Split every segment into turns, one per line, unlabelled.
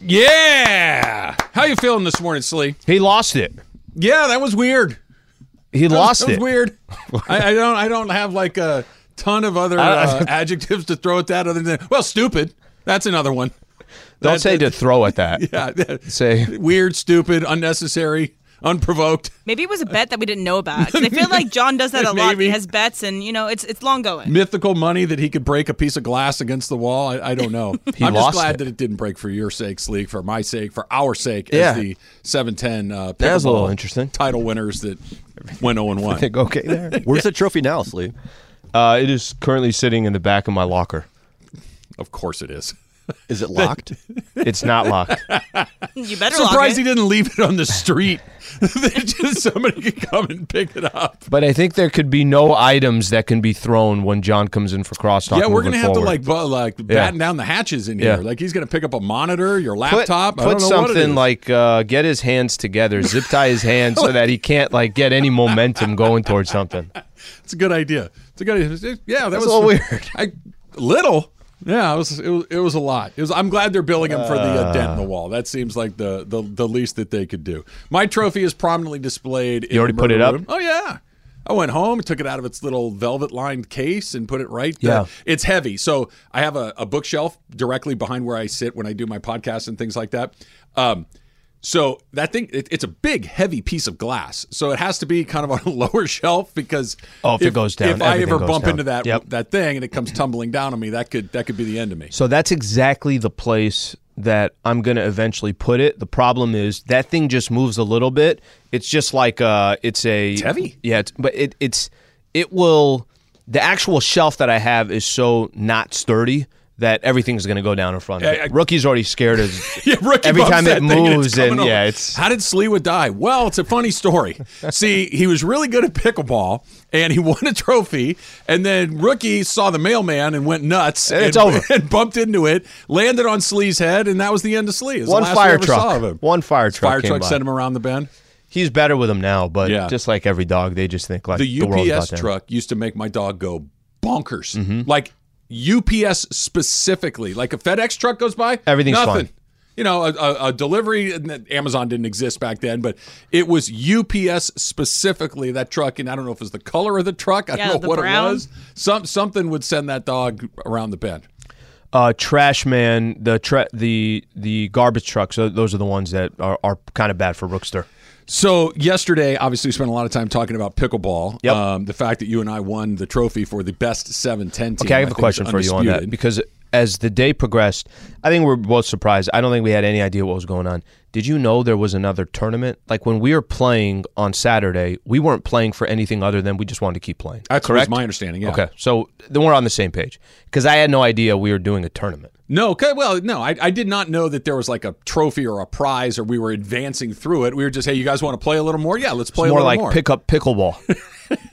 Yeah. How you feeling this morning, Sli?
He lost it.
Yeah, that was weird.
He
That
lost
was, that
it.
was weird. I, I don't. I don't have like a ton of other uh, adjectives to throw at that other than well, stupid. That's another one.
Don't
That-
say to throw at that.
Yeah.
Say
weird, stupid, unnecessary, unprovoked.
Maybe it was a bet that we didn't know about. I feel like John does that a lot. He has bets, and you know, it's it's long going.
Mythical money that he could break a piece of glass against the wall. I, I don't know.
He
I'm
lost
just glad
it.
that it didn't break for your sake, Sleek, for my sake, for our sake,
Yeah.
as the 710 uh,
That was a little interesting.
title winners that went 0 1.
think okay there.
Where's the trophy now, Sli?
Uh, it is currently sitting in the back of my locker.
Of course it is.
Is it locked?
It's not locked.
You better lock
Surprised
it.
he didn't leave it on the street. that just somebody could come and pick it up.
But I think there could be no items that can be thrown when John comes in for crosstalk.
yeah, we're
moving
gonna have
forward.
to like bu- like batten down the hatches in here.
Yeah.
Like he's gonna pick up a monitor, your
put,
laptop. I
put
don't know what it
something
is.
like uh, get his hands together, zip tie his hands so that he can't like get any momentum going towards something.
It's a good idea. It's a good idea. Yeah, that
That's
was
a little weird.
I, little. Yeah, it was, it was. It was a lot. It was. I'm glad they're billing him for the uh, dent in the wall. That seems like the, the the least that they could do. My trophy is prominently displayed. in
already put it
murder
up?
Oh yeah. I went home, took it out of its little velvet lined case, and put it right.
Yeah.
there. it's heavy. So I have a, a bookshelf directly behind where I sit when I do my podcast and things like that. Um, so that thing, it, it's a big, heavy piece of glass. So it has to be kind of on a lower shelf because
Oh, if it goes down,
if I ever bump
down.
into that
Yep.
that thing and it comes tumbling down on me, that could that could be the end of me.
So that's exactly the place that I'm going to eventually put it. The problem is that thing just moves a little bit. It's just like uh it's a
It's heavy.
Yeah, it's, but it it's it will the actual shelf that I have is so not sturdy that everything's going to go down in front of
Yeah,
it.
I-
Rookie's already scared as
Yeah, rookie
every time it
and
moves and yeah, it's
how did Sliwa die? Well, it's a funny story. See, he was really good at pickleball and he won a trophy, and then rookie saw the mailman and went nuts.
And it's
and,
over.
and bumped into it, landed on Sli's head, and that was the end of Sli. The
one fire
ever saw of
truck. One fire truck
Fire truck
by.
sent him around the bend.
He's better with them now, but
Yeah.
just like every dog, they just think like
the
the,
UPS
to
truck used to make my dog go bonkers.
Mm-hmm.
Like UPS specifically, like a FedEx truck goes by,
Everything's
nothing.
fine.
You know, a, a, a delivery. Amazon didn't exist back then, but it was UPS specifically that truck. And I don't know if it was the color of the truck. I
Yeah,
don't know what
brown.
it was. Some something would send that dog around the bend.
uh, trash man, the tra- the the garbage trucks. So those are the ones that are, are kind of bad for Rookster.
So yesterday, obviously, we spent a lot of time talking about pickleball.
Yep.
Um, the fact that you and I won the trophy for the best seven ten team.
Okay, I have a question for you on that because as the day progressed, I think we're both surprised. I don't think we had any idea what was going on. Did you know there was another tournament? Like when we were playing on Saturday, we weren't playing for anything other than we just wanted to keep playing.
That's
correct.
my understanding. Yeah.
Okay, so then we're on the same page because I had no idea we were doing a tournament.
No, okay, well, no, I, I did not know that there was like a trophy or a prize or we were advancing through it. We were just, hey, you guys want to play a little more? Yeah, let's play
More
a little
like
more.
More like pick up pickleball.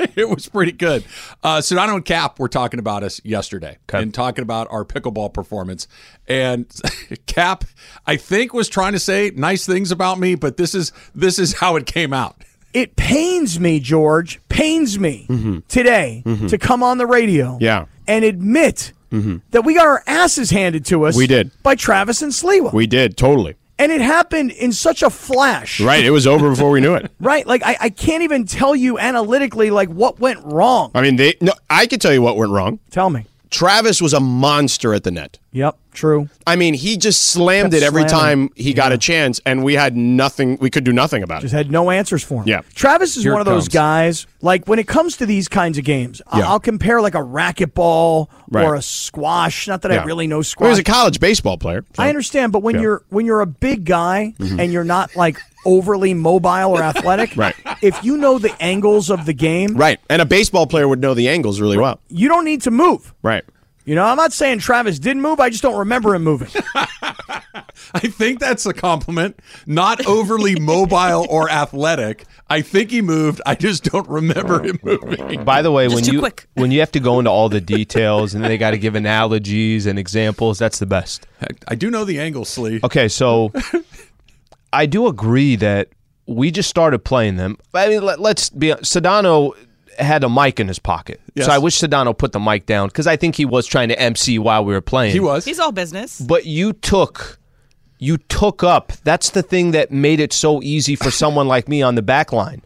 it was pretty good. Uh, Sedano and Kap were talking about us yesterday
Okay.
and talking about our pickleball performance. And Kap, I think, was trying to say nice things about me, but this is this is how it came out.
It pains me, George, pains me today to come on the radio
Yeah.
And admit mm-hmm. that we got our asses handed to us
We did.
by Travis and Sliwa.
We did, totally.
and it happened in such a flash.
Right. It was over before we knew it.
Right? Like I, I can't even tell you analytically like what went wrong.
I mean, they. No, I can tell you what went wrong.
Tell me.
Travis was a monster at the net.
Yep, true.
I mean, he just slammed
Kept
it every
slamming.
time he got a chance, and we had nothing. We could do nothing about
Just
it.
Just had no answers for him.
Yeah.
Travis is
Here
one of those
comes.
guys, like when it comes to these kinds of games, I-
Yeah.
I'll compare like a racquetball
Right.
or a squash. Not that I really know
Well,
squash.
he was a college baseball player. so-
I understand, but when
Yeah.
you're when you're a big guy mm-hmm. and you're not like overly mobile or athletic,
Right.
If you know the angles of the game,
Right, and a baseball player would know the angles really well.
you don't need to move.
Right.
You know, I'm not saying Travis didn't move. I just don't remember him moving.
I think that's a compliment. Not overly mobile or athletic. I think he moved. I just don't remember him moving.
By the way,
Just
when you
quick.
when you have to go into all the details and they got to give analogies and examples, that's the best.
I do know the angle, Sli.
Okay, so I do agree that we just started playing them. I mean, let, let's be Sedano had a mic in his pocket,
Yes.
so I wish Sedano put the mic down because I think he was trying to MC while we were playing.
He was.
He's all business.
but you took you took up that's the thing that made it so easy for someone like me on the back line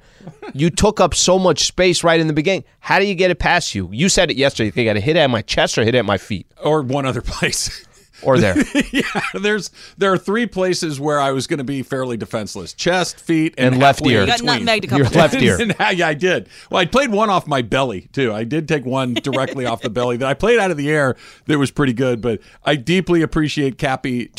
you took up so much space right in the beginning how do you get it past you you said it yesterday you got to hit it at my chest or hit it at my feet
or one other place.
Or there
yeah, there's there are three places where I was going to be fairly defenseless: chest, feet, and,
And left ear. You
got nutmegged a couple
your left ear
And, yeah, I did. Well, I played one off my belly too. I did take one directly off the belly that I played out of the air. That was pretty good. But I deeply appreciate Cappy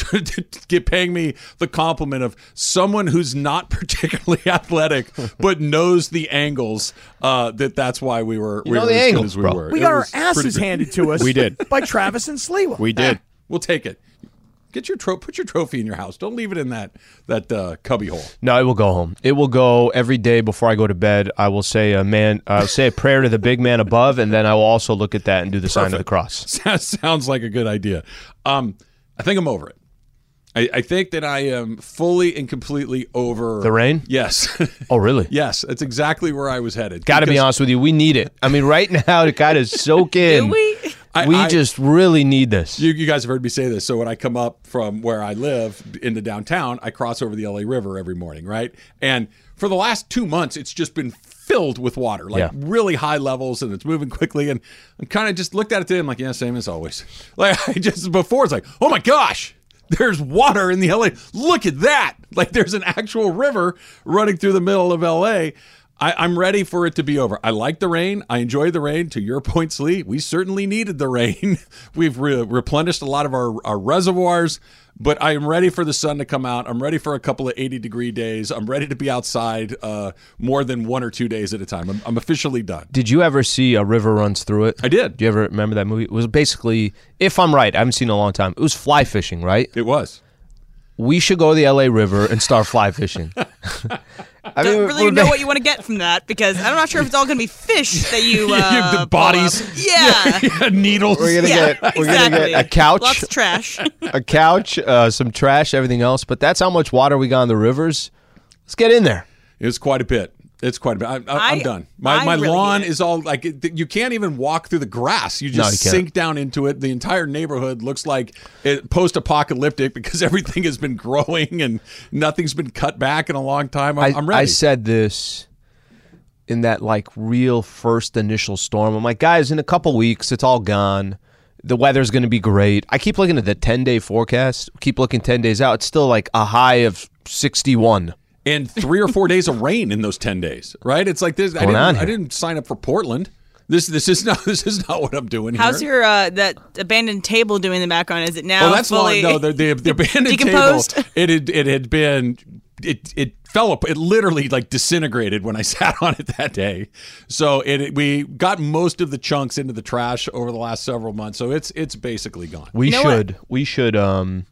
get paying me the compliment of someone who's not particularly athletic but knows the angles. Uh, that that's why we were we
know
were
the
as
angles,
good as we
bro.
were.
We
It
got our
was pretty
asses handed to us.
We did.
by Travis and Sliwa.
We did.
We'll take it. Get your tro- put your trophy in your house. Don't leave it in that that uh, cubby hole.
no it will go home it will go every day before i go to bed i will say a man uh, say a prayer to the big man above and then i will also look at that and do the sign of the cross
Sounds like a good idea. Um, I think I'm over it. I, I think that I am fully and completely over
The rain?
Yes,
oh really
yes, that's exactly where I was headed.
Got to be honest with you, we need it. I mean, right now to kind of soak in.
Do we?
I-
we
I-
just really need this.
You, you guys have heard me say this. So when I come up from where I live into downtown, I cross over the LA River every morning, right? And for the last two months, it's just been filled with water, like
Yeah.
really high levels, and it's moving quickly. And I'm kind of just looked at it today. And I'm like, yeah, same as always. Like I just before, it's like, oh my gosh. There's water in the LA. Look at that. Like there's an actual river running through the middle of LA. I, I'm ready for it to be over. I like the rain. I enjoy the rain. To your point, Sli, we certainly needed the rain. We've re- replenished a lot of our, our reservoirs, but I am ready for the sun to come out. I'm ready for a couple of 80 degree days. I'm ready to be outside uh, more than one or two days at a time. I'm, I'm officially done.
Did you ever see A River Runs Through It?
I did.
Do you ever remember that movie? It was basically, if I'm right, I haven't seen it in a long time. It was fly fishing, right?
It was.
We should go to the LA River and start fly fishing. I
Don't
mean,
really know
ba-
what you want to get from that because I'm not sure if it's all going to be fish that you uh,
the bodies.
up. Yeah.
Needles.
We're gonna
yeah,
get we're gonna
exactly.
get a couch,
Lots of trash.
a couch, uh, some trash, everything else. But that's how much water we got in the rivers. Let's get in there.
It's quite a bit. It's quite a bit. I, I, I'm done. My,
I
my
really
lawn
hate it.
is all like it- you can't even walk through the grass. You
No,
just
you
sink down into it. The entire neighborhood looks like it, post-apocalyptic because everything has been growing and nothing's been cut back in a long time. I'm,
I,
I'm ready.
I said this in that like real first initial storm. I'm like, guys, in a couple weeks, it's all gone. The weather's going to be great. I keep looking at the 10 day forecast. Keep looking 10 days out. It's still like a high of 61.
And three or four days of rain in those ten days. Right? It's like this. I didn't, I didn't sign up for Portland. This this is not this is not what I'm doing
How's
here.
your uh, that abandoned table doing in the background? Is it now
Oh, that's
fully
long. No, the, the, the abandoned
decomposed?
table. It had it had been it it fell up. It literally like disintegrated when I sat on it that day. So it, it- we got most of the chunks into the trash over the last several months. So it's it's basically gone.
We
know what?
should, we should, um,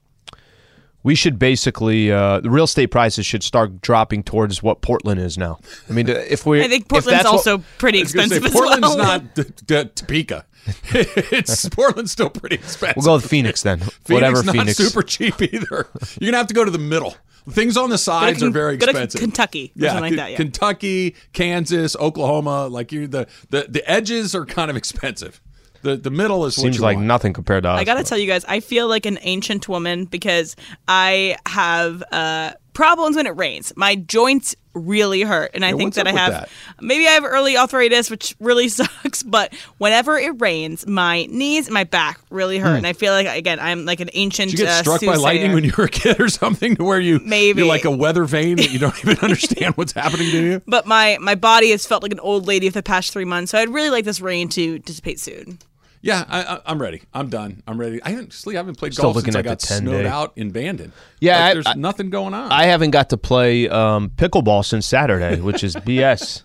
we should basically, uh, the real estate prices should start dropping towards what Portland is now. I mean, if we,
I think
if
Portland's
that's what-
also pretty
I say,
expensive as
Portland's
well.
not d- d- Topeka. it's Portland's still pretty expensive.
we'll go with Phoenix then.
Phoenix
Whatever
not
Phoenix.
super cheap either. You're gonna have to go to the middle. Things on the
Go to
sides are very
go to
expensive.
Kentucky
yeah,
something like that. Yeah.
Kentucky, Kansas, Oklahoma. Like you, the, the the edges are kind of expensive. The the middle is what
Seems
you
like
want.
nothing compared to us.
I gotta
but-
tell you guys, I feel like an ancient woman because I have uh, problems when it rains. My joints really hurt, and I think that I have
that?
maybe I have early arthritis, which really sucks. But whenever it rains, my knees and my back really hurt, and I feel like again I'm like an ancient.
Did you get
uh,
struck by lightning when you were a kid or something, to where you
Maybe.
you're like a weather vane that you don't even understand what's happening to you?
But my my body has felt like an old lady for the past three months, so I'd really like this rain to dissipate soon.
Yeah, I, I, I'm ready. I'm done. I'm ready. I haven't, Sli, I haven't played
Still
golf
looking
since I got
10
snowed
day.
out in Bandon.
Yeah,
Like,
I-
there's
I-
nothing going on.
I haven't got to play um, pickleball since Saturday, which is BS.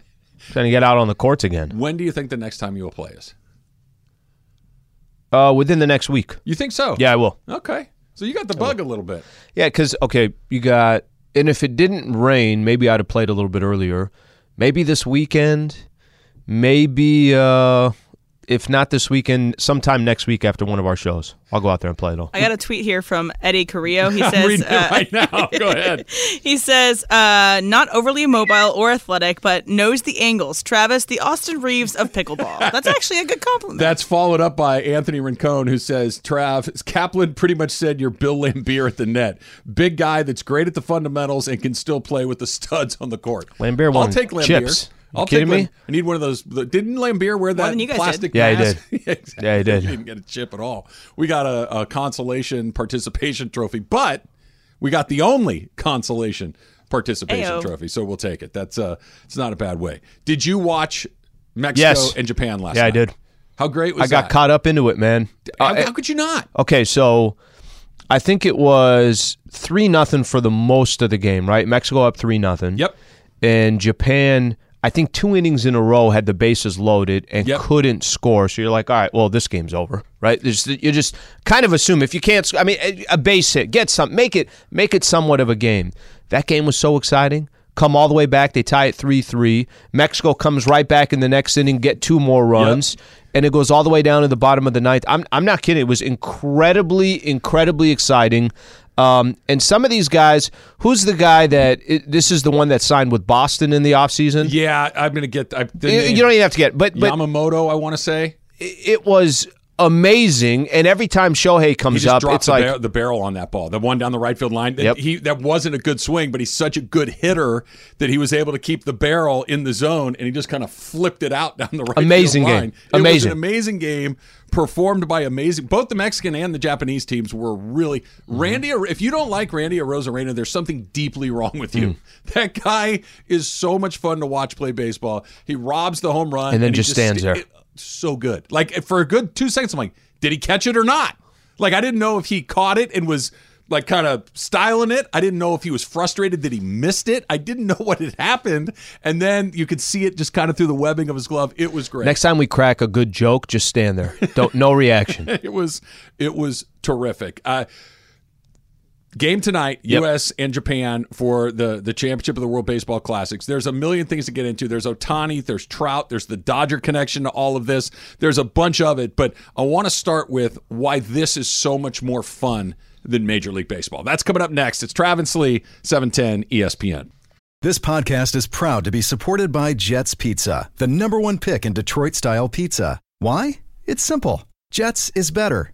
Trying to get out on the courts again.
when do you think the next time you will play is?
Uh, within the next week.
You think so?
Yeah, I will.
Okay. So you got the bug a little bit.
Yeah, because okay, you got, and if it didn't rain, maybe I'd have played a little bit earlier. Maybe this weekend. Maybe uh, if not this weekend, sometime next week after one of our shows, I'll go out there and play it all.
I got a tweet here from Eddie Carrillo. He
I'm
says,
reading
uh,
it right now. Go ahead.
he says, uh, not overly mobile or athletic, but knows the angles. Travis, the Austin Reaves of pickleball. That's actually a good compliment.
That's followed up by Anthony Rincon, who says, Trav, Kaplan pretty much said you're Bill Laimbeer at the net. Big guy that's great at the fundamentals and can still play with the studs on the court.
Laimbeer
I'll
won
take Laimbeer.
chips. You
I'll
kidding
take
me?
Lam- I need one of those. Didn't Laimbeer wear that
than you guys
plastic
did.
Yeah, he
mask?
did.
exactly.
Yeah, he did.
He didn't get a chip at all. We got a, a consolation participation trophy, but we got the only consolation participation
Ayo.
trophy. So we'll take it. That's uh, it's not a bad way. Did you watch Mexico
Yes.
and Japan last
Yeah, I did.
How great was that?
I got
that?
caught up into it, man.
How,
Uh,
how could you not?
Okay, so I think it was three nothing for the most of the game, right? Mexico up three nothing.
Yep.
And Japan, I think two innings in a row had the bases loaded and
Yep.
couldn't score. So you're like, all right, well, this game's over, right? There's, you just kind of assume if you can't, I mean, a- base hit, get some, make it, make it somewhat of a game. That game was so exciting. Come all the way back, they tie it three three. Mexico comes right back in the next inning, get two more runs and it goes all the way down to the bottom of the ninth. I'm I'm not kidding. It was incredibly, incredibly exciting. Um, and some of these guys, who's the guy that it, this is the one that signed with Boston in the offseason?
Yeah, I'm gonna get. I,
You, you don't even have to get, but but
Yamamoto. I want to say
it was amazing. And every time Shohei comes up, it's
the,
like
bar- the barrel on that ball, the one down the right field line. That
Yep.
He that wasn't a good swing, but he's such a good hitter that he was able to keep the barrel in the zone, and he just kind of flipped it out down the right.
Amazing
field
game.
line.
Amazing.
amazing game performed by amazing. Both the Mexican and the Japanese teams were really
Mm-hmm.
Randy. If you don't like Randy Arozarena, there's something deeply wrong with you.
Mm.
That guy is so much fun to watch play baseball. He robs the home run
And then
he
just stands there.
it- so good. Like for a good two seconds, I'm like, did he catch it or not? Like I didn't know if he caught it and was like kind of styling it. I didn't know if he was frustrated that he missed it. I didn't know what had happened. And then you could see it just kind of through the webbing of his glove. It was great.
next time we crack a good joke, just stand there. Don't no reaction.
it was it was terrific. Uh, game tonight,
Yep.
U.S. and Japan for the the championship of the World Baseball Classics. There's a million things to get into. There's Otani, there's Trout, there's the Dodger connection to all of this. There's a bunch of it, but I want to start with why this is so much more fun than Major League Baseball. That's coming up next. It's Travis Lee, E 710 ESPN.
This podcast is proud to be supported by Jets Pizza, the number one pick in Detroit style pizza. Why? It's simple. Jets is better.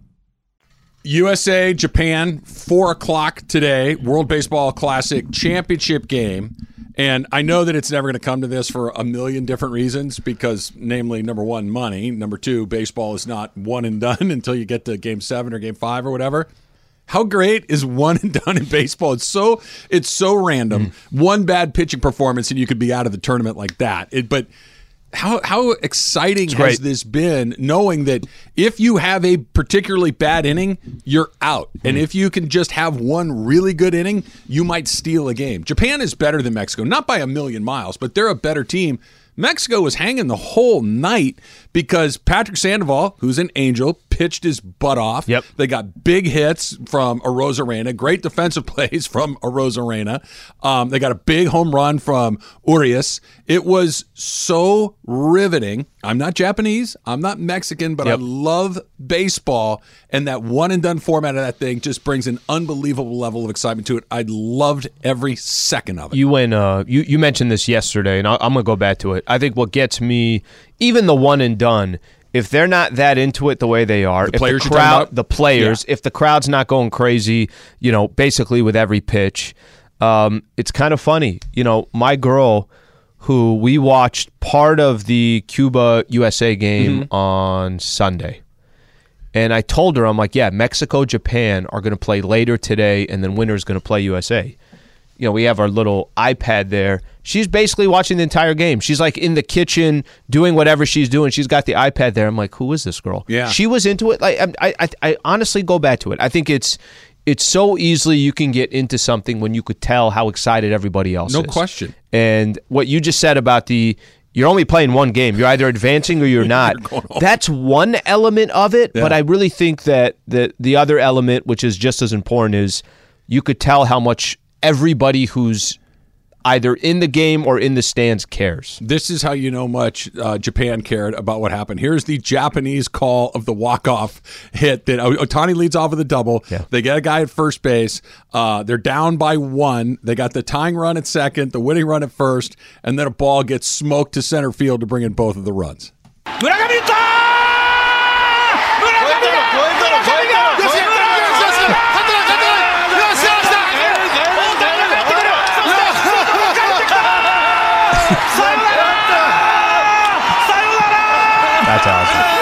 USA, Japan, four o'clock today, World Baseball Classic championship game. And I know that it's never going to come to this for a million different reasons because, namely, number one, money. Number two, baseball is not one and done until you get to game seven or game five or whatever. How great is one and done in baseball? It's so it's so random. Mm. One bad pitching performance and you could be out of the tournament like that. It, but how how exciting has this been knowing that if you have a particularly bad inning, you're out. And hmm. if you can just have one really good inning, you might steal a game. Japan is better than Mexico, not by a million miles, but they're a better team. Mexico was hanging the whole night because Patrick Sandoval, who's an angel, pitched his butt off.
Yep.
They got big hits from Arozarena, great defensive plays from Arozarena. Um, they got a big home run from Urias. It was so riveting. I'm not Japanese, I'm not Mexican, but
Yep.
I love baseball, and that one and done format of that thing just brings an unbelievable level of excitement to it. I loved every second of it.
You went. Uh, you you mentioned this yesterday, and I, I'm gonna go back to it. I think what gets me, even the one and done, if they're not that into it the way they are, if
players
the crowd, the players, if the crowd's not going crazy, you know, basically with every pitch, um, it's kind of funny. You know, my girl, who we watched part of the Cuba USA game
Mm-hmm.
on Sunday. And I told her, I'm like, yeah, Mexico, Japan are going to play later today, and then winner's going to play USA. You know, we have our little iPad there. She's basically watching the entire game. She's like in the kitchen doing whatever she's doing. She's got the iPad there. I'm like, who is this girl?
Yeah.
she was into it. Like, I, I, I honestly go back to it. I think it's, it's so easily you can get into something when you could tell how excited everybody else
No
is.
No question.
And what you just said about the you're only playing one game. You're either advancing or you're not. That's one element of it, but I really think that the the other element, which is just as important, is you could tell how much everybody who's either in the game or in the stands cares.
This is how you know much uh, Japan cared about what happened. Here's the Japanese call of the walk-off hit that Otani leads off with a double.
Yeah.
They get a guy at first base. Uh, they're down by one. They got the tying run at second, the winning run at first, and then a ball gets smoked to center field to bring in both of the runs.
That's awesome.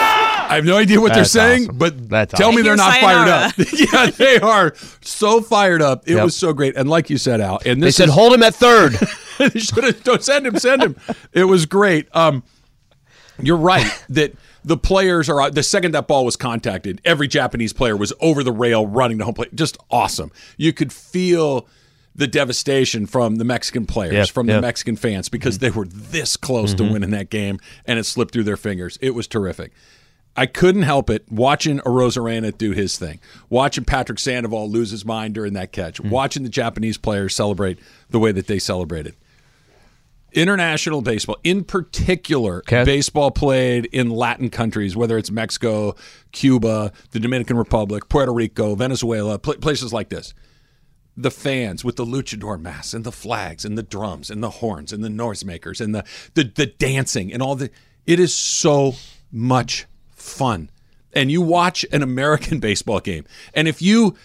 I have no idea what
That's
they're saying,
awesome.
but
That's
tell me they're not
Here's
fired up. yeah, they are so fired up. It
Yep.
was so great, and like you said, Al, and
They said
is,
hold him at third.
they should have don't send him, send him. It was great. Um, you're right that the players are the second that ball was contacted, every Japanese player was over the rail running to home plate. Just awesome. You could feel the devastation from the Mexican players,
Yep,
from the. Mexican fans, because they were this close
Mm-hmm.
to winning that game and it slipped through their fingers. It was terrific. I couldn't help it watching Arozarena do his thing, watching Patrick Sandoval lose his mind during that catch,
Mm.
watching the Japanese players celebrate the way that they celebrated. International baseball, in particular, baseball played in Latin countries, whether it's Mexico, Cuba, the Dominican Republic, Puerto Rico, Venezuela, pl- places like this. The fans with the luchador masks and the flags and the drums and the horns and the noisemakers and the, the the dancing and all the it is so much fun. And you watch an American baseball game, and if you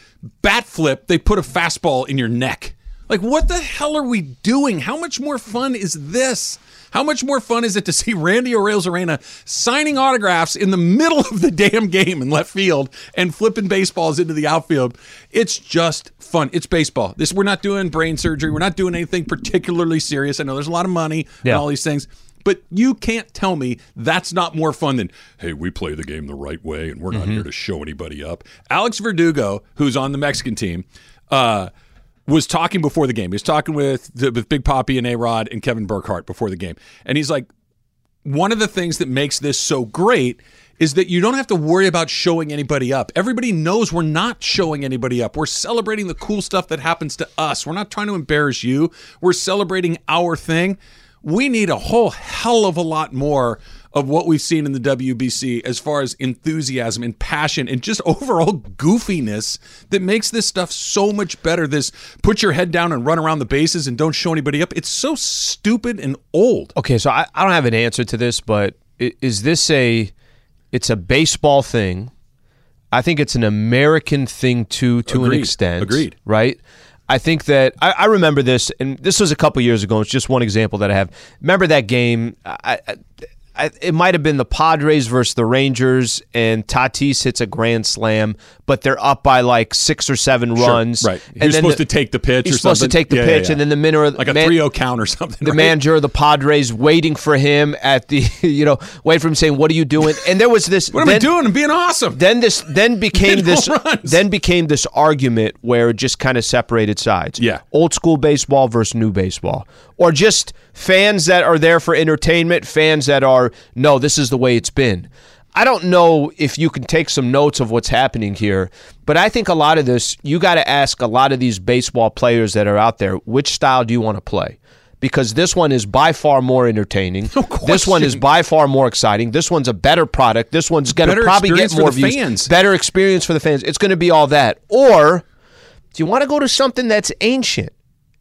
bat flip, they put a fastball in your neck. Like, what the hell are we doing? How much more fun is this? How much more fun is it to see Randy Arozarena signing autographs in the middle of the damn game in left field and flipping baseballs into the outfield? It's just fun. It's baseball. This we're not doing brain surgery. We're not doing anything particularly serious. I know there's a lot of money
Yeah.
and all these things. But you can't tell me that's not more fun than, hey, we play the game the right way and we're not here to show anybody up. Alex Verdugo, who's on the Mexican team, uh, was talking before the game. He was talking with, with Big Poppy and A Rod and Kevin Burkhardt before the game. And he's like, one of the things that makes this so great is that you don't have to worry about showing anybody up. Everybody knows we're not showing anybody up. We're celebrating the cool stuff that happens to us. We're not trying to embarrass you. We're celebrating our thing. We need a whole hell of a lot more of what we've seen in the WBC as far as enthusiasm and passion and just overall goofiness that makes this stuff so much better. This put your head down and run around the bases and don't show anybody up. It's so stupid and old.
Okay, so I, I don't have an answer to this, but is this a it's a baseball thing? I think it's an American thing too, to an extent.
Agreed.
Right. I think that I, I remember this, and this was a couple years ago. It's just one example that I have. Remember that game? I, I, I, it might have been the Padres versus the Rangers, and Tatis hits a grand slam, but they're up by like six or seven
Sure,
runs.
right. He
And
was supposed
the-
to take the pitch
He's
or
supposed
something.
to take the
Yeah, yeah,
pitch,
yeah.
and then the minor
like a
man-
3-0 count or something.
the
right?
manager of the Padres waiting for him at the you know wait for him saying what are you doing and there was this
What am I doing? I'm being awesome.
then this then became this
runs.
then became this argument where it just kind of separated sides.
Yeah.
Old school baseball versus new baseball. Or just fans that are there for entertainment, fans that are no, this is the way it's been. I don't know if you can take some notes of what's happening here, but I think a lot of this you got to ask a lot of these baseball players that are out there, which style do you want to play? Because this one is by far more entertaining. this one is by far more exciting. This one's a better product. This one's going to probably get more views.
fans.
Better experience for the fans. It's going to be all that. Or do you want to go to something that's ancient?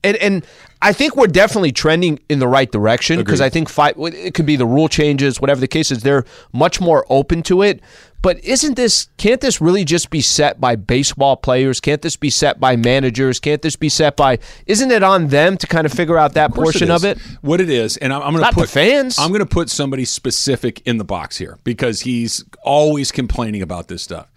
And and I think we're definitely trending in the right direction because I think fight it could be the rule changes, whatever the case is. They're much more open to it. But isn't this? Can't this really just be set by baseball players? Can't this be set by managers? Can't this be set by? Isn't it on them to kind of figure out that
course
portion
it
of it?
What it is, and I'm, I'm going to put
fans.
I'm going to put somebody specific in the box here because he's always complaining about this stuff.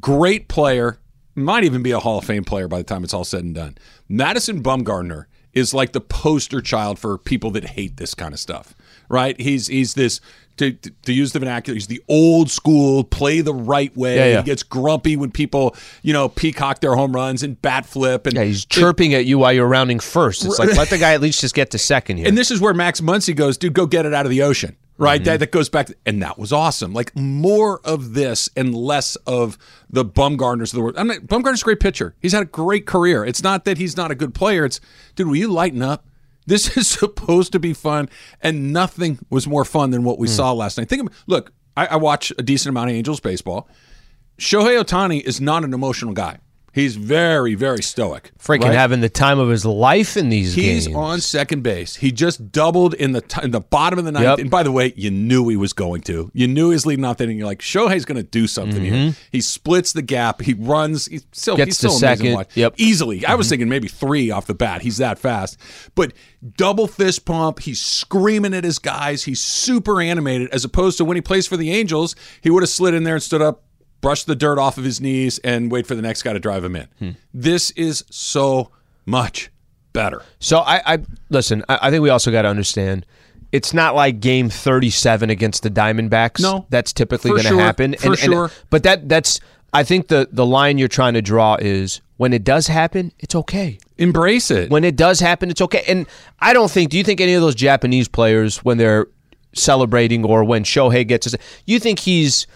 Great player, might even be a Hall of Fame player by the time it's all said and done. Madison Bumgarner is like the poster child for people that hate this kind of stuff, right? He's he's this. To, to use the vernacular, he's the old school, play the right way.
Yeah, yeah.
He gets grumpy when people, you know, peacock their home runs and bat flip. And
Yeah, he's chirping at you while you're rounding first. It's like let the guy at least just get to second here.
And this is where Max Muncy goes, dude, go get it out of the ocean. Right? That, mm-hmm. that goes back to, and that was awesome. Like more of this and less of the Bumgarners of the world. I mean, Bumgarner's a great pitcher. He's had a great career. It's not that he's not a good player. It's, dude, will you lighten up? This is supposed to be fun, and nothing was more fun than what we hmm. saw last night. Think of, look, I, I watch a decent amount of Angels baseball. Shohei Otani is not an emotional guy. He's very, very stoic.
Freaking
right?
having the time of his life in these games.
He's
games.
on second base. He just doubled in the t- in the bottom of the ninth.
Yep.
And by the way, you knew he was going to. You knew he was leading off, and you're like, Shohei's going to do something here. He splits the gap. He runs. He's still
Mm-hmm. Gets
he's still
to second. Yep. Mm-hmm.
easily. I was thinking maybe three off the bat. He's that fast. But double fist pump. He's screaming at his guys. He's super animated. As opposed to when he plays for the Angels, he would have slid in there and stood up brush the dirt off of his knees and wait for the next guy to drive him in.
Hmm.
This is so much better.
So I, I listen. I, I think we also got to understand. It's not like Game 37 against the Diamondbacks.
No.
that's typically going to
sure.
happen.
For sure.
but that that's. I think the the line you're trying to draw is when it does happen, it's okay.
Embrace it.
When it does happen, it's okay. And I don't think. Do you think any of those Japanese players, when they're celebrating or when Shohei gets, his, you think he's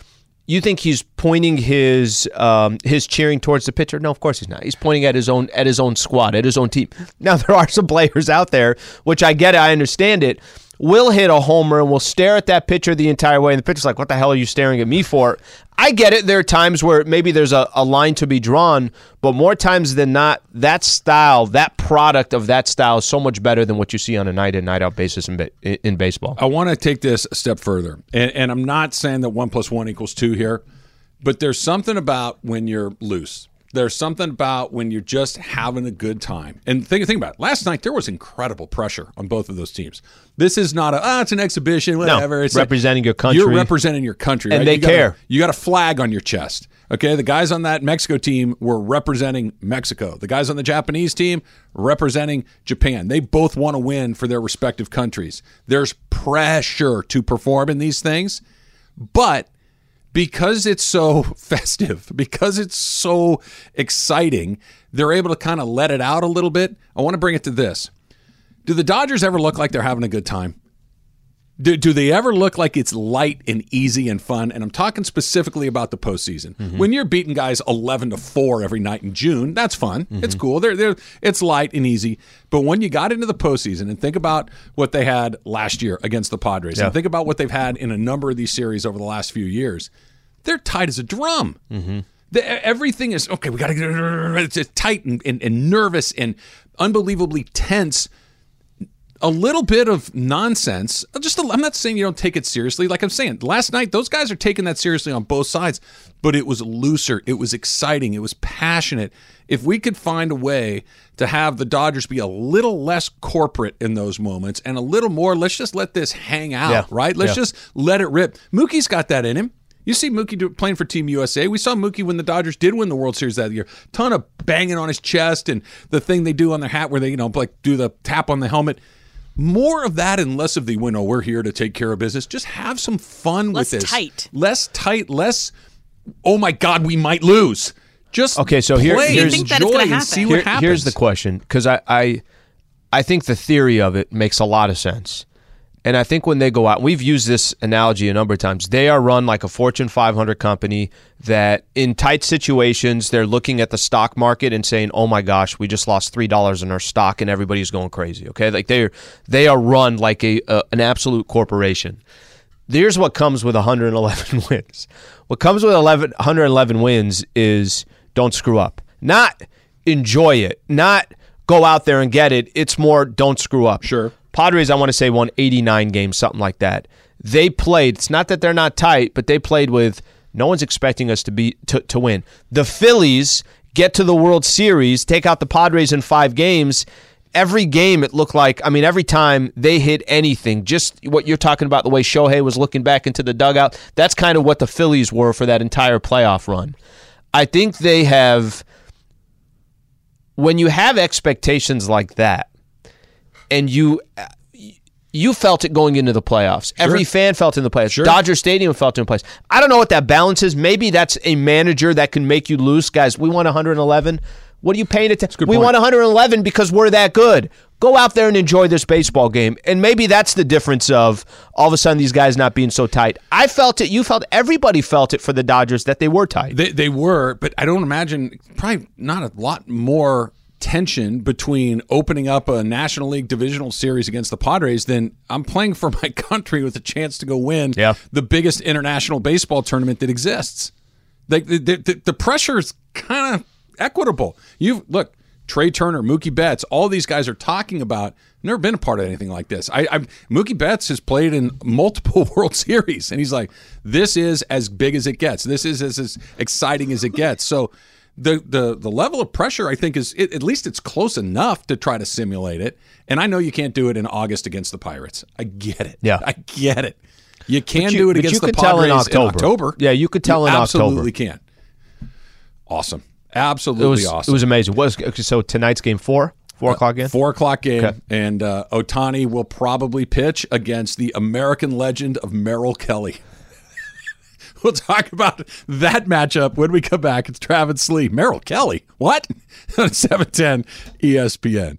you think he's pointing his um, his cheering towards the pitcher? No, of course he's not. He's pointing at his own at his own squad, at his own team. Now there are some players out there, which I get I understand it. Will hit a homer and will stare at that pitcher the entire way, and the pitcher's like, "What the hell are you staring at me for?" I get it. There are times where maybe there's a, a line to be drawn, but more times than not, that style, that product of that style, is so much better than what you see on a night in night out basis in, in baseball.
I want to take this a step further, and, and I'm not saying that one plus one equals two here, but there's something about when you're loose. There's something about when you're just having a good time. And think, think about it. Last night, there was incredible pressure on both of those teams. This is not a, ah, it's an exhibition, whatever. it's
representing your country.
You're representing your country.
And
right?
they
You got a-
care.
you got a flag on your chest. Okay, the guys on that Mexico team were representing Mexico. The guys on the Japanese team representing Japan. They both want to win for their respective countries. There's pressure to perform in these things, but because it's so festive, because it's so exciting, they're able to kind of let it out a little bit. I want to bring it to this. Do the Dodgers ever look like they're having a good time? Do, do they ever look like it's light and easy and fun? And I'm talking specifically about the postseason. Mm-hmm. When you're beating guys 11 to 4 every night in June, that's fun. It's mm-hmm. cool. They're, they're, it's light and easy. But when you got into the postseason and think about what they had last year against the Padres,
Yeah.
and think about what they've had in a number of these series over the last few years, they're tight as a drum. Mm-hmm. The, everything is okay. We got to get it's tight and, and, and nervous and unbelievably tense a little bit of nonsense. Just i I'm not saying you don't take it seriously. Like I'm saying, last night those guys are taking that seriously on both sides, but it was looser. It was exciting. It was passionate. If we could find a way to have the Dodgers be a little less corporate in those moments and a little more, let's just let this hang out,
Yeah.
right? Let's
Yeah.
just let it rip. Mookie's got that in him. You see Mookie playing for Team USA. We saw Mookie when the Dodgers did win the World Series that year. Ton of banging on his chest and the thing they do on their hat where they, you know, like do the tap on the helmet. More of that and less of the, you know, we're here to take care of business. Just have some fun
Less
with this.
tight.
Less tight, less, oh my God, we might lose. Just
Okay, so here-
play,
here's-
You think that it's
enjoy,
gonna
and
happen.
see
Here-
what happens.
Here's the question, because I, I, I think the theory of it makes a lot of sense, and I think when they go out, we've used this analogy a number of times. They are run like a Fortune 500 company that, in tight situations, they're looking at the stock market and saying, "Oh my gosh, we just lost three dollars in our stock, and everybody's going crazy." Okay, like they're they are run like a, a an absolute corporation. Here's what comes with 111 wins. What comes with 11, 111 wins is don't screw up. Not enjoy it. Not go out there and get it. It's more don't screw up.
Sure.
Padres, I want to say, won 89 games, something like that. They played. It's not that they're not tight, but they played with no one's expecting us to be to, to win. The Phillies get to the World Series, take out the Padres in five games. Every game, it looked like. I mean, every time they hit anything, just what you're talking about, the way Shohei was looking back into the dugout. That's kind of what the Phillies were for that entire playoff run. I think they have. When you have expectations like that, and you you felt it going into the playoffs. Every fan felt in the playoffs. Dodger Stadium felt in place. I don't know what that balance is. Maybe that's a manager that can make you lose. Guys, we won 111. What are you paying attention? We
point.
won 111 because we're that good. Go out there and enjoy this baseball game. And maybe that's the difference of all of a sudden these guys not being so tight. I felt it. You felt everybody felt it for the Dodgers that they were tight.
They, they were, but I don't imagine probably not a lot more tension between opening up a National League divisional series against the Padres then I'm playing for my country with a chance to go win
Yeah.
the biggest international baseball tournament that exists. Like the, the, the, the pressure is kind of equitable. You look, Trea Turner, Mookie Betts, all these guys are talking about. Never been a part of anything like this. I, I Mookie Betts has played in multiple World Series, and he's like, "This is as big as it gets. This is as, as exciting as it gets." So, the the the level of pressure, I think, is it, at least it's close enough to try to simulate it. And I know you can't do it in August against the Pirates. I get it.
Yeah.
I get it. You can
you-
do it against
you
the
tell in
Padres
October. Yeah, you could tell in October.
Absolutely can. Awesome. Absolutely
It was
awesome.
it was amazing. Was, so tonight's game four, four o'clock game.
Four o'clock game,
Okay.
and uh, Otani will probably pitch against the American legend of Merrill Kelly. we'll talk about that matchup when we come back. It's Travis Lee, Merrill Kelly. What? Seven ten E ESPN.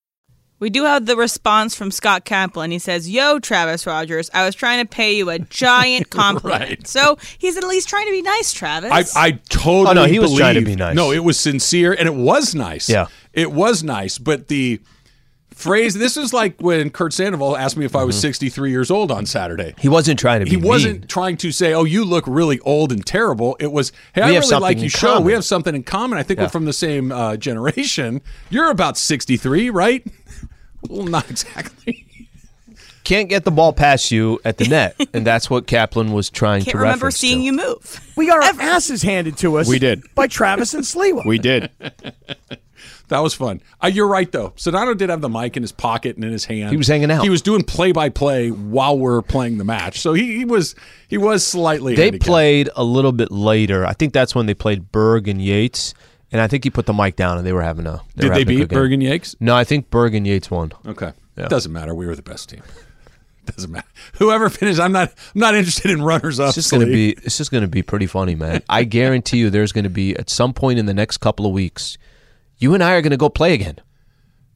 We do have the response from Scott Kaplan. He says, Yo, Travis Rogers, I was trying to pay you a giant compliment.
Right.
So he's at least trying to be nice, Travis.
I, I totally.
Oh, no, he was trying to be nice.
No, it was sincere and it was nice.
Yeah.
it was nice. But the phrase, this is like when Kurt Sandoval asked me if I was
Mm-hmm.
63 years old on Saturday.
He wasn't trying to be.
He wasn't
mean.
trying to say, "Oh, you look really old and terrible." It was, "Hey, I
We have
really
something
like
in
your show.
common."
We have something in common. I think
Yeah.
we're from the same uh, generation. You're about 63, right?" Well, not exactly.
Can't get the ball past you at the net, and that's what Kaplan was trying
can't
to
remember
reference
seeing
to.
you move.
We got our asses handed to us.
We did.
by Travis and Sliwa.
We did.
That was fun. Uh, you're right though. Sedano did have the mic in his pocket and in his hand.
He was hanging out.
He was doing play by play while we're playing the match. So he, he was he was slightly.
They
handicapped.
played a little bit later. I think that's when they played Berg and Yates, and I think he put the mic down and they were having a.
Did
They were
they beat.
Berg
and Yates?
No, I think Berg and Yates won.
Okay.
Yeah.
Doesn't matter. We were the best team. Doesn't matter. Whoever finishes, I'm not. I'm not interested in runners up.
It's just going to be. It's just going to be pretty funny, man. I guarantee you, there's going to be at some point in the next couple of weeks, you and I are going to go play again.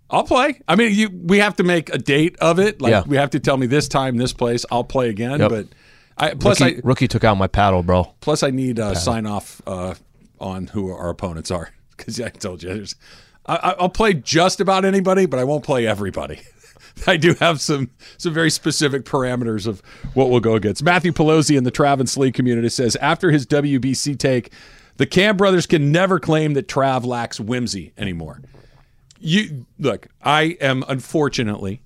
I'll play. I mean, you. We have to make a date of it. Like
Yeah.
we have to tell me this time, this place. I'll play again.
Yep.
But I plus
rookie,
I
rookie took out my paddle, bro.
plus I need uh, sign off uh, on who our opponents are because I told you there's. I, I- I'll play just about anybody, but I won't play everybody. I do have some some very specific parameters of what we'll go against. Matthew Pelosi in the Travis Lee community says after his WBC take, the Cam brothers can never claim that Trav lacks whimsy anymore. You look, I am unfortunately,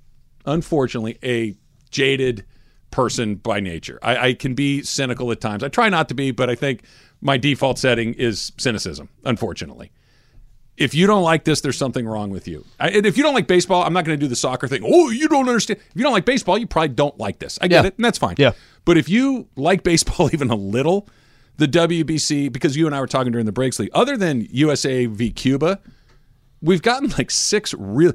unfortunately, a jaded person by nature. I, I can be cynical at times. I try not to be, but I think my default setting is cynicism. Unfortunately, if you don't like this, there's something wrong with you. I, and if you don't like baseball, I'm not going to do the soccer thing. Oh, you don't understand. If you don't like baseball, you probably don't like this. I get
Yeah.
it, and that's fine.
Yeah.
But if you like baseball even a little, the WBC, because you and I were talking during the breaks league, other than USA v Cuba, we've gotten like six real.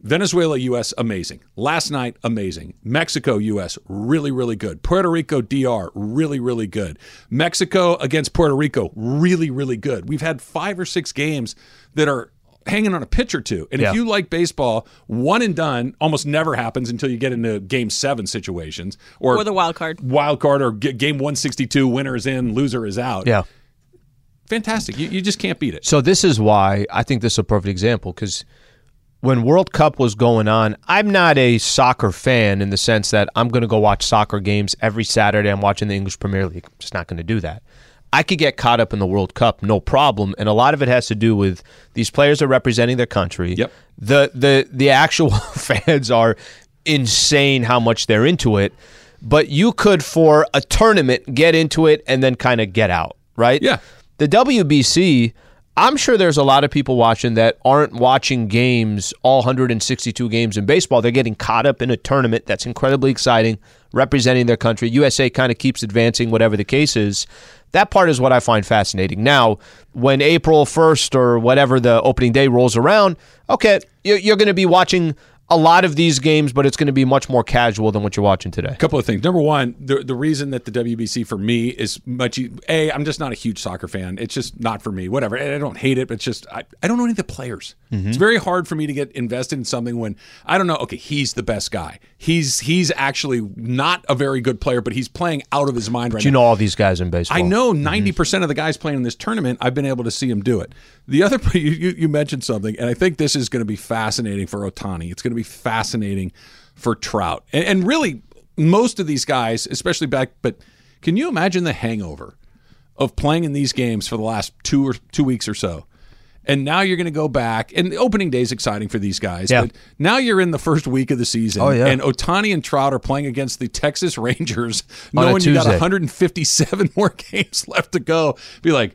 Venezuela, U.S., amazing. Last night, amazing. Mexico, U.S., really, really good. Puerto Rico, DR, really, really good. Mexico against Puerto Rico, really, really good. We've had five or six games that are hanging on a pitch or two. And
Yeah.
if you like baseball, one and done almost never happens until you get into game seven situations or,
Or the wild card.
wild card or game 162, winner is in, loser is out.
Yeah.
Fantastic. You, you just can't beat it.
So this is why I think this is a perfect example because when World Cup was going on, I'm not a soccer fan in the sense that I'm going to go watch soccer games every Saturday. I'm watching the English Premier League. I'm just not going to do that. I could get caught up in the World Cup, no problem, and a lot of it has to do with these players are representing their country.
Yep.
The the the actual fans are insane how much they're into it, but you could for a tournament get into it and then kind of get out, right?
Yeah.
The WBC, I'm sure there's a lot of people watching that aren't watching games, all 162 games in baseball. They're getting caught up in a tournament that's incredibly exciting, representing their country. USA kind of keeps advancing, whatever the case is. That part is what I find fascinating. Now, when April 1st or whatever the opening day rolls around, okay, you're, going to be watching a lot of these games, but it's going to be much more casual than what you're watching today.
A couple of things. Number one, the the reason that the WBC for me is much a I'm just not a huge soccer fan. It's just not for me. Whatever. And I don't hate it, but it's just I, I don't know any of the players. Mm-hmm. It's very hard for me to get invested in something when I don't know. Okay, he's the best guy. He's he's actually not a very good player, but he's playing out of his mind right
Do you
now.
know all these guys in baseball?
I know mm-hmm. 90 percent of the guys playing in this tournament. I've been able to see him do it. The other you, you, mentioned something, and I think this is going to be fascinating for Ohtani. It's going to be fascinating for Trout, and, and really most of these guys, especially back. But can you imagine the hangover of playing in these games for the last two or two weeks or so? And now you're going to go back, and the opening day is exciting for these guys.
Yeah.
But now you're in the first week of the season,
Oh, yeah.
and Ohtani and Trout are playing against the Texas Rangers,
On
knowing you got 157 more games left to go. Be like,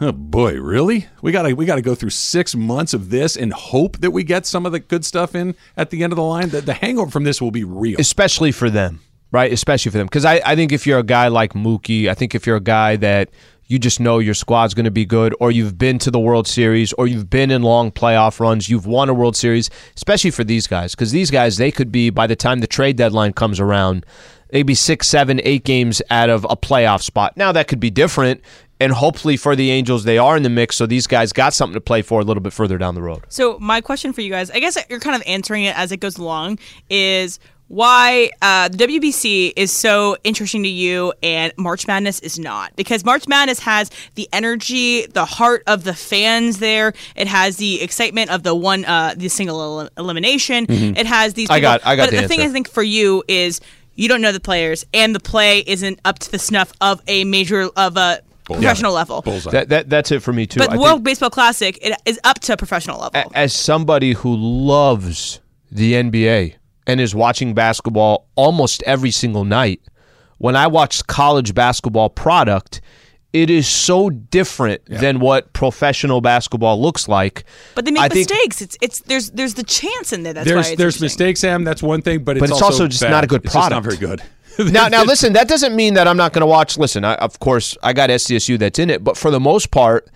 oh boy, really? We got to we got to go through six months of this and hope that we get some of the good stuff in at the end of the line. The, the hangover from this will be real.
especially for them, right? Especially for them, because I, I think if you're a guy like Mookie, I think if you're a guy that you just know your squad's going to be good, or you've been to the World Series, or you've been in long playoff runs, you've won a World Series, especially for these guys, because these guys they could be by the time the trade deadline comes around, they'd six, seven, eight games out of a playoff spot. Now that could be different. And hopefully for the Angels, they are in the mix, so these guys got something to play for a little bit further down the road.
So my question for you guys, I guess you're kind of answering it as it goes along, is why uh, the WBC is so interesting to you and March Madness is not. Because March Madness has the energy, the heart of the fans there. It has the excitement of the one, uh, the single el- elimination. It has these.
Mm-hmm. I got- I got
But
the
the thing. I think for you is you don't know the players, and the play isn't up to the snuff of a major of a professional level.
Bullseye.
That, that that's it for me too.
But
I think-
World Baseball Classic it is up to professional level.
as somebody who loves the NBA and is watching basketball almost every single night, when I watch college basketball product, it is so different than what professional basketball looks like.
But they make
I think-
mistakes. it's it's there's there's the chance in there. That's why
there's
it's
there's mistakes, Sam. That's one thing, but it's,
But it's also just
bad.
not a good
It's just not
product.
very good.
now, now listen. That doesn't mean that I'm not going to watch. Listen, I, of course, I got SDSU that's in it, but for the most part,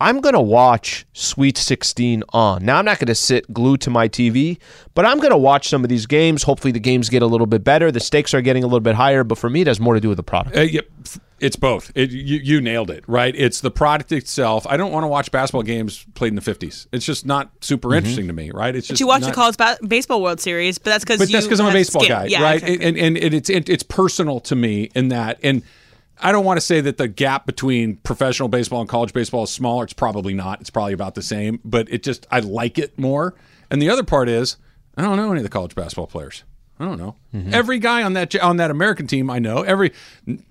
I'm going to watch Sweet 16 on. Now, I'm not going to sit glued to my TV, but I'm going to watch some of these games. Hopefully, the games get a little bit better. The stakes are getting a little bit higher, but for me, it has more to do with the product.
Uh, yeah, it's both. It, you, you nailed it, right? It's the product itself. I don't want to watch basketball games played in the 50s. It's just not super interesting to me, right? It's
But
just
you watch
not,
the college ba- baseball World Series, but that's because
But that's because I'm a baseball guy,
yeah,
right?
exactly.
And, and and it's it, it's personal to me in that. And I don't want to say that the gap between professional baseball and college baseball is smaller. It's probably not. It's probably about the same. But it just I like it more. And the other part is I don't know any of the college basketball players. I don't know mm-hmm. every guy on that on that American team. I know every.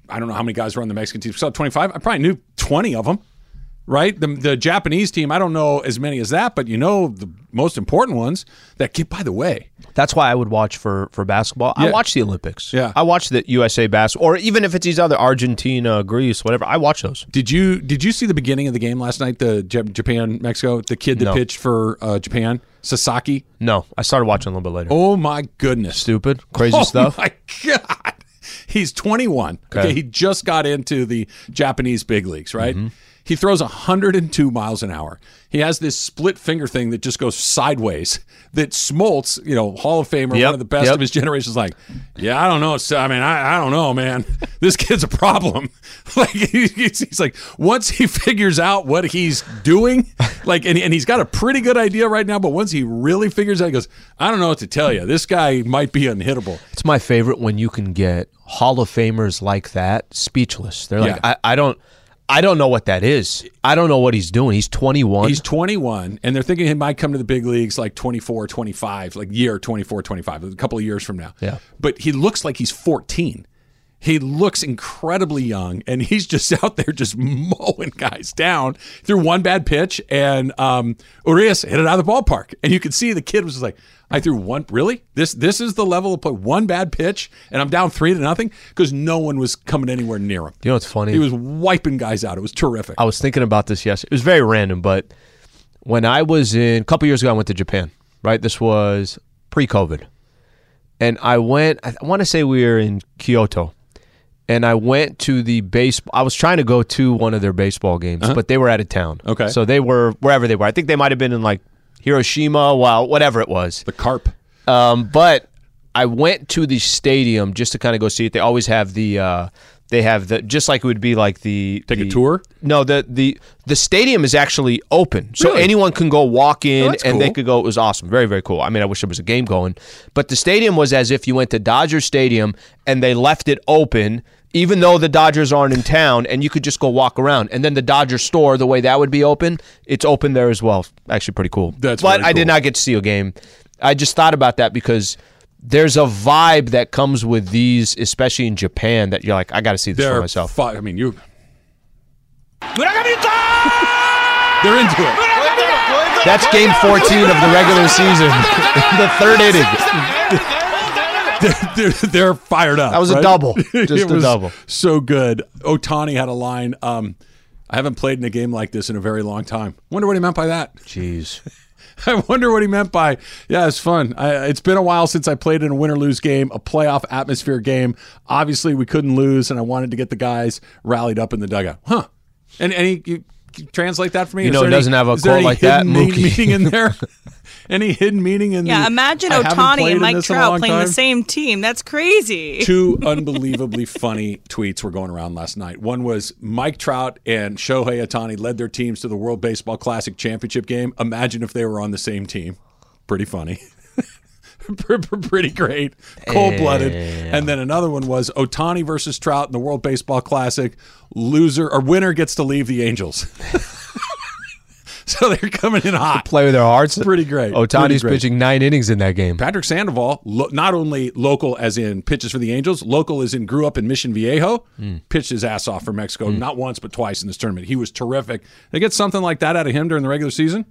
I don't know how many guys were on the Mexican team. So twenty five. I probably knew twenty of them. Right, the the Japanese team. I don't know as many as that, but you know the most important ones. That get by the way,
That's why I would watch for for basketball. I watch the Olympics.
Yeah.
I watch the USA basketball, or even if it's these other Argentina, Greece, whatever. I watch those.
Did you did you see the beginning of the game last night? The J- Japan Mexico, the kid that
No.
pitched for uh, Japan, Sasaki.
No, I started watching a little bit later.
Oh my goodness,
Stupid, crazy
oh
stuff.
my god, he's 21. Okay.
Okay.
he just got into the Japanese big leagues, right?
Mm-hmm.
He throws 102 miles an hour. He has this split finger thing that just goes sideways. That Smoltz, you know, Hall of Famer,
Yep,
one of the best
yep.
of his generation, is like, yeah, I don't know. So, I mean, I, I don't know, man. This kid's a problem. like he's, he's like, once he figures out what he's doing, like, and, and he's got a pretty good idea right now. But once he really figures out, he goes, I don't know what to tell you. This guy might be unhittable.
It's my favorite when you can get Hall of Famers like that speechless. They're like,
Yeah.
I, I don't, I don't know what that is. I don't know what he's doing. He's 21.
He's 21, and they're thinking he might come to the big leagues like 24, 25, like year 24, 25, a couple of years from now.
Yeah.
But he looks like he's 14. He looks incredibly young, and he's just out there just mowing guys down through one bad pitch. And um, Urias hit it out of the ballpark, and you could see the kid was just like, "I threw one. Really? This this is the level of play. One bad pitch, and I'm down three to nothing because no one was coming anywhere near him.
you know what's funny?
He was wiping guys out. It was terrific.
I was thinking about this yesterday. It was very random, but when I was in a couple years ago, I went to Japan. Right, this was pre-COVID, and I went. I want to say we were in Kyoto, and I went to the base. I was trying to go to one of their baseball games, but they were out of town.
Uh-huh. Okay.
so they were wherever they were. I think they might have been in like Hiroshima, well, whatever it was.
the carp.
Um, but I went to the stadium just to kind of go see it. They always have the uh, they have the just like it would be like the
Take a tour?
No, the the the stadium is actually open, so
Really?
anyone can go walk oh, in
Oh,
and they could go. It was awesome, very very cool. I mean, I wish there was a game going, but the stadium was as if you went to Dodger Stadium and they left it open. Even though the Dodgers aren't in town, and you could just go walk around, and then the Dodger store, the way that would be open, it's open there as well. Actually, pretty cool.
That's
but
very
I did not get to see a game. I just thought about that because there's a vibe that comes with these, especially in Japan, that you're like, I got to see this for
They're
myself.
fu- I mean, you. They're into it.
That's game 14 of the regular season, the third inning.
they're, they're fired up.
That was a double. Just
It
a
was
double.
So good. Ohtani had a line. Um, I haven't played in a game like this in a very long time. Wonder what he meant by that.
Jeez.
I wonder what he meant by, yeah, it's fun. I, it's been a while since I played in a win or lose game, a playoff atmosphere game. Obviously, we couldn't lose, and I wanted to get the guys rallied up in the dugout. Huh. And any, you, you translate that for me?
You know it doesn't have a quote like that, Mookie.
meaning in there? any hidden meaning in
Yeah,
the,
imagine
Ohtani
and Mike
this in a
Trout
long
playing the same team. That's crazy.
two unbelievably funny tweets were going around last night. One was Mike Trout and Shohei Ohtani led their teams to the World Baseball Classic championship game. Imagine if they were on the same team. Pretty funny. Pretty great, cold blooded. And then another one was Ohtani versus Trout in the World Baseball Classic. Loser or winner gets to leave the Angels. so they're coming in hot.
Play with their hearts.
Pretty great.
Ohtani's
great.
pitching nine innings in that game.
Patrick Sandoval, lo- not only local as in pitches for the Angels, local as in grew up in Mission Viejo, hmm. pitched his ass off for Mexico hmm. not once but twice in this tournament. He was terrific. They get something like that out of him during the regular season.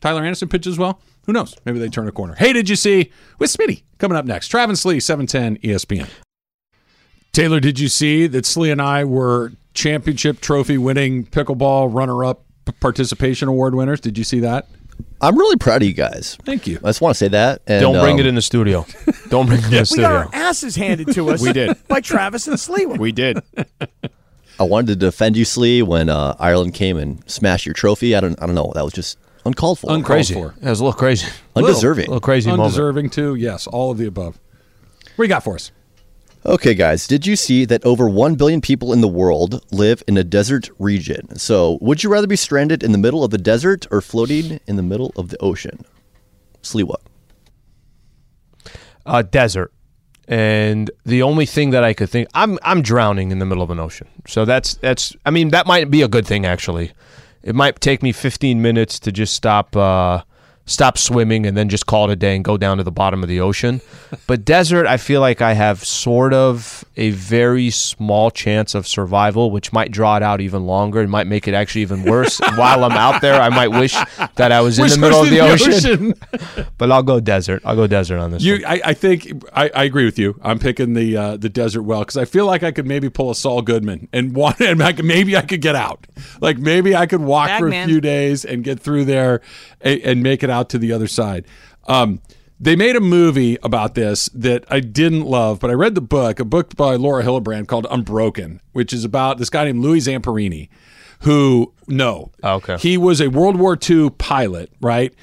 Tyler Anderson pitches well. Who knows? Maybe they turn a corner. Hey, did you see with Smitty coming up next? Travis Lee, seven ten E ESPN. Taylor, did you see that Sli and I were championship trophy winning pickleball runner up participation award winners? Did you see that?
I'm really proud of you guys.
Thank you.
I just want to say that. And,
Don't bring
um,
it in the studio. Don't bring it in the studio.
We
studio.
got our asses handed to us.
We did.
by Travis and Sli.
We did.
I wanted to defend you, Sli, when uh, Ireland came and smashed your trophy. I don't. I don't know. That was just uncalled for.
Uncalled
crazy.
for.
That was a little crazy.
Undeserving.
A little crazy moment.
Undeserving too. Yes, all of the above. What do you got for us?
Okay, guys, did you see that over 1 billion people in the world live in a desert region? So, would you rather be stranded in the middle of the desert or floating in the middle of the ocean? Sli, what?
uh, desert. And the only thing that I could think, I'm I'm drowning in the middle of an ocean. So that's that's. I mean, that might be a good thing actually. It might take me 15 minutes to just stop uh, stop swimming and then just call it a day and go down to the bottom of the ocean. But desert, I feel like I have sort of a very small chance of survival, which might draw it out even longer and might make it actually even worse. While I'm out there, I might wish that I was in the middle of the,
the
ocean. but I'll go desert. I'll go desert on this. one.
You, I, I think I, I agree with you. I'm picking the uh, the desert well because I feel like I could maybe pull a Saul Goodman and one, and I could, maybe I could get out. Like maybe I could walk for a few days and get through there and, and make it out to the other side. Um, they made a movie about this that I didn't love, but I read the book, a book by Laura Hillenbrand called Unbroken, which is about this guy named Louis Zamperini, who no,
Oh, okay.
he was a World War II pilot, right?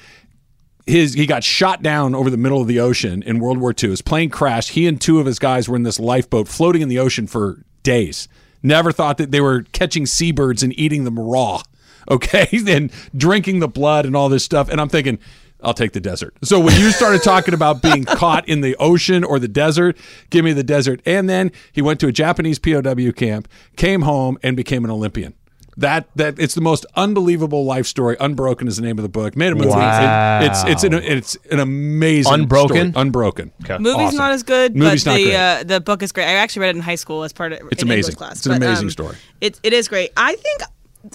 his he got shot down over the middle of the ocean in World War II. His plane crashed. He and two of his guys were in this lifeboat floating in the ocean for days. Never thought that they were catching seabirds and eating them raw. Okay, and drinking the blood and all this stuff. And I'm thinking, I'll take the desert. So when you started talking about being caught in the ocean or the desert, give me the desert. And then he went to a Japanese POW camp, came home, and became an Olympian. That that it's the most unbelievable life story. Unbroken is the name of the book. Made a movie.
Wow.
It- it's it's an it's an amazing
Unbroken?
story. Unbroken.
Movie's
Awesome.
not as good,
Movie's
but
not
the
great.
uh, the book is great. I actually read it in high school as part of
It's
an
amazing.
English class.
It's an
but,
amazing
um,
story.
It it is great. I think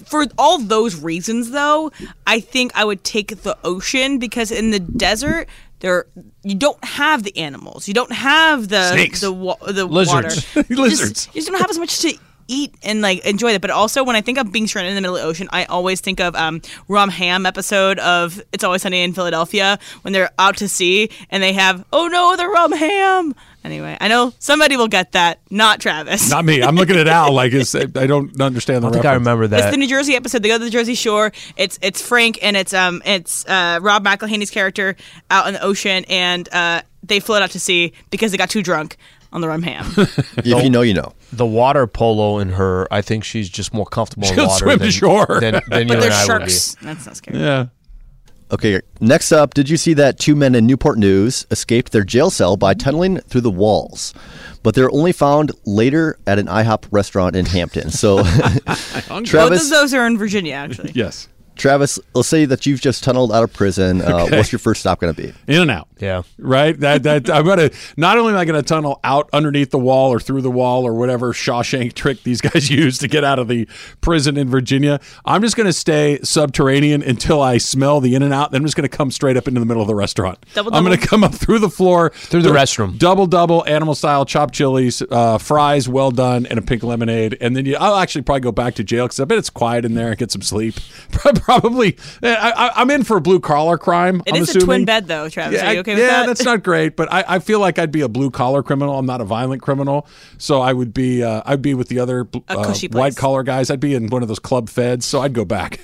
for all those reasons, though, I think I would take the ocean because in the desert. There, you don't have the animals. You don't have the
Snakes.
the wa- the
Lizards.
water. You
Lizards.
Just, you just don't have as much to eat and like enjoy that. But also, when I think of being stranded in the middle of the ocean, I always think of um, Rum Ham episode of It's Always Sunny in Philadelphia when they're out to sea and they have oh no, the Rum Ham. Anyway, I know somebody will get that, not Travis.
Not me. I'm looking at Al like it's, I don't understand the
I think I
reference.
remember
It's the New Jersey episode. They go to the Jersey Shore. It's it's Frank and it's um it's uh, Rob McElhenney's character out in the ocean, and uh, they float out to sea because they got too drunk on the rum ham.
If you know, you know.
the water polo in her, I think she's just more comfortable in
She'll
water
swim
than,
to shore.
than, than you
but
and
they're
I would be.
sharks. That's not scary.
Yeah.
Okay, next up, did you see that two men in Newport News escaped their jail cell by tunneling through the walls? But they're only found later at an IHOP restaurant in Hampton. So,
Both of
Travis,
those are in Virginia, actually.
Yes.
Travis, let's say that you've just tunneled out of prison. Uh, What's your first stop going to be?
In and out.
Yeah.
Right. That that I'm gonna. Not only am I gonna tunnel out underneath the wall or through the wall or whatever Shawshank trick these guys use to get out of the prison in Virginia. I'm just gonna stay subterranean until I smell the in and out. Then I'm just gonna come straight up into the middle of the restaurant.
Double, double.
I'm gonna come up through the floor
Through the restroom.
Double double animal style chopped chilies, uh, fries well done, and a pink lemonade. And then you, I'll actually probably go back to jail because I bet it's quiet in there and get some sleep. Probably. I, I, I'm in for a blue collar crime.
It
I'm
is
assuming.
a twin bed, though, Travis.
Yeah,
are you okay
I-
with
yeah,
that?
Yeah, that's not great, but I, I feel like I'd be a blue collar criminal. I'm not a violent criminal, so I would be. Uh, I'd be with the other uh, white collar guys. I'd be in one of those club feds, so I'd go back,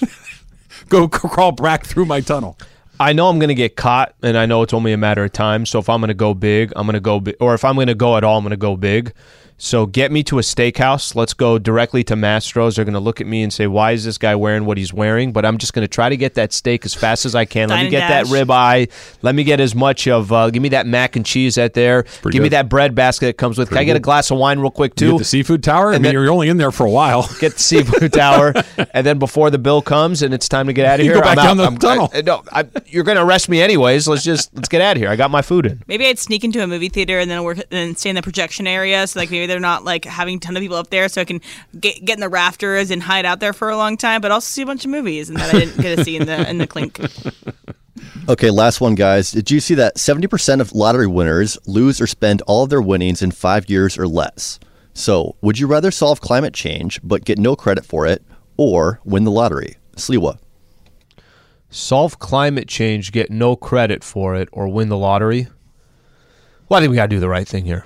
go c- crawl back through my tunnel.
I know I'm going to get caught, and I know it's only a matter of time. So if I'm going to go big, I'm going to go big. Or if I'm going to go at all, I'm going to go big. So get me to a steakhouse. Let's go directly to Mastro's. They're going to look at me and say, "Why is this guy wearing what he's wearing?" But I'm just going to try to get that steak as fast as I can. Let me
and
get that
dash.
ribeye. Let me get as much of. Uh, give me that mac and cheese out there. give me that bread basket that comes with. Can I get a glass of wine real quick
You
too?
get the seafood tower. I
And
mean,
then-
you're only in there for a while.
get the seafood tower, and then before the bill comes and it's time to get out of
You
here,
go back
I'm
down
out.
the
I'm-
tunnel.
I- no, I, you're going to arrest me anyways. Let's just let's get out of here. I got my food in.
Maybe I'd sneak into a movie theater and then work and stay in the projection area. So like maybe they're not like having a ton of people up there, so I can get get in the rafters and hide out there for a long time, but also see a bunch of movies and that I didn't get to see in the in the clink.
Okay, last one, guys. Did you see that 70% of lottery winners lose or spend all of their winnings in five years or less? So, would you rather solve climate change but get no credit for it, or win the lottery? Sliwa.
Solve climate change, get no credit for it, or win the lottery. Well, I think we got to do the right thing here.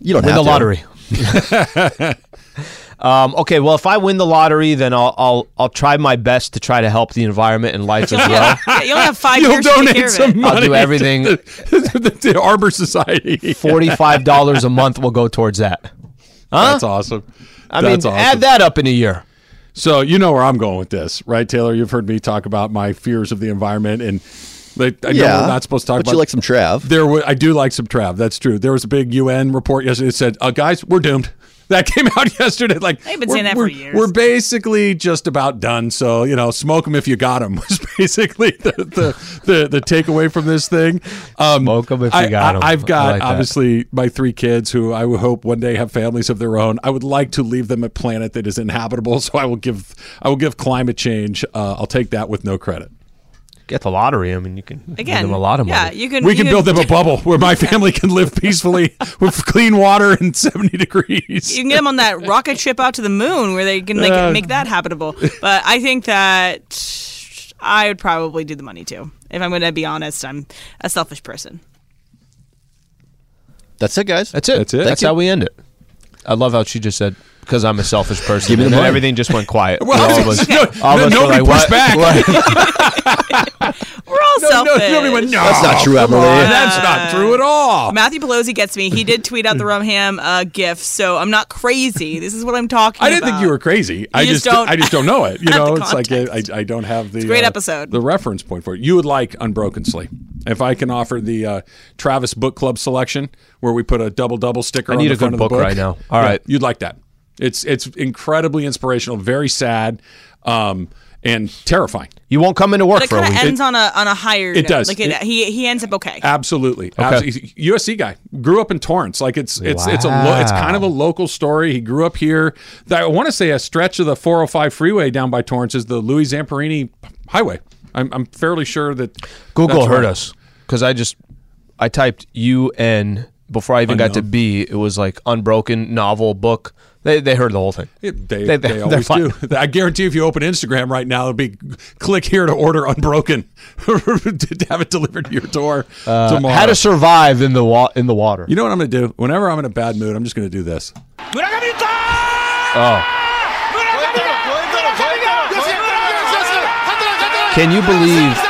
You don't
win
have
the
to.
lottery. um, okay, well, if I win the lottery, then I'll, I'll I'll try my best to try to help the environment and life as well.
Yeah, you'll have 5
You'll
years to take
donate
care of
some
it.
money.
I'll do everything.
to the, the Arbor Society.
Forty-five dollars a month will go towards that. Huh?
That's awesome.
I
That's
mean,
awesome.
add that up in a year.
So you know where I'm going with this, right, Taylor? You've heard me talk about my fears of the environment, and like, I know
Yeah,
we're not supposed to talk
but
about.
you like some Trav.
There, wa- I do like some Trav. That's true. There was a big UN report yesterday that said, uh, "Guys, we're doomed." That came out yesterday. Like
They've been
we're,
saying that for
we're-
years.
We're basically just about done. So you know, smoke them if you got them was basically the the, the, the takeaway from this thing. Um,
Smoke 'em if you
I,
got 'em.
I, have got
like that.
obviously my three kids who I would hope one day have families of their own. I would like to leave them a planet that is inhabitable. So I will give I will give climate change. Uh, I'll take that with no credit.
Get the lottery. I mean, you can give
Again,
them a lot of money.
yeah,
money.
you can.
we
you
can build them a bubble where my family can live peacefully with clean water and 70 degrees.
You can get them on that rocket ship out to the moon where they can make,
Uh,
make that habitable. But I think that I would probably do the money too. If I'm going to be honest, I'm a selfish person.
That's it, guys.
That's it.
That's it.
That's
Thank
how
you.
we end it. I love how she just said because I'm a selfish person.
Give me the
and then
money.
everything just went quiet.
Well,
all of us,
no,
all of
no,
us were
nobody
like,
pushed
what?
back.
What?
We're all
No, no,
selfish.
nobody went, no,
That's not true,
come
Emily.
on, that's not true at all.
Matthew Pelosi gets me. He did tweet out the Rumham uh, gif, so I'm not crazy. This is what I'm talking about.
I didn't
about.
think you were crazy. I
just
just,
don't
I just don't know it. You know, it's like
context.
I, I don't have the
a great
uh,
episode.
the reference point for it. You would like Unbroken Sleep. If I can offer the uh, Travis Book Club selection, where we put a double double sticker
I
on
need
the
a
front
good
of the
book
book
right now. All
Yeah,
right.
you'd like that. It's it's incredibly inspirational, very sad, um, and terrifying.
You won't come into work
But it
for a
kind of
week.
ends on a on a higher.
It
note.
does.
Like it,
It-
he he ends up okay.
Absolutely, Absolutely. He's a USC guy. Grew up in Torrance. Like it's it's it's a lo- it's kind of a local story. He grew up here. That I want to say a stretch of the 405 freeway down by Torrance is the Louis Zamperini Highway. I'm, I'm fairly sure that
Google heard
right.
us because I just I typed U N before I even got to B. It was like unbroken novel book. They they heard the whole thing.
It- they,
They-
they,
they-
always do. I guarantee if you open Instagram right now, it'll be click here to order Unbroken to have it delivered to your door tomorrow.
Uh, How to survive in the wa- in the water.
you know what I'm going to do? Whenever I'm in a bad mood, I'm just going to do this.
Oh, can you believe?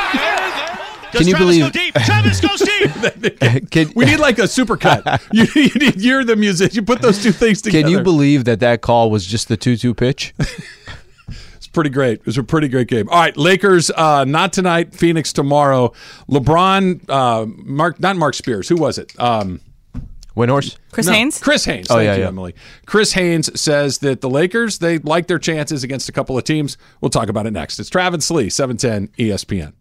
Can you believe? Travis goes Can,
We need like a supercut. you, you need you're the musician. You put those two things together.
can you believe that that call was just the two-two pitch?
It's pretty great. It was a pretty great game. All right, Lakers uh, not tonight. Phoenix tomorrow. LeBron, uh, Mark, not Mark Spears. Who was it? Um,
Windhorst.
Chris
no,
Haynes.
Chris Haynes.
Oh,
Thank
yeah,
you,
yeah.
Emily. Chris Haynes says that the Lakers they like their chances against a couple of teams. We'll talk about it next. It's Travis Lee, seven ten ESPN.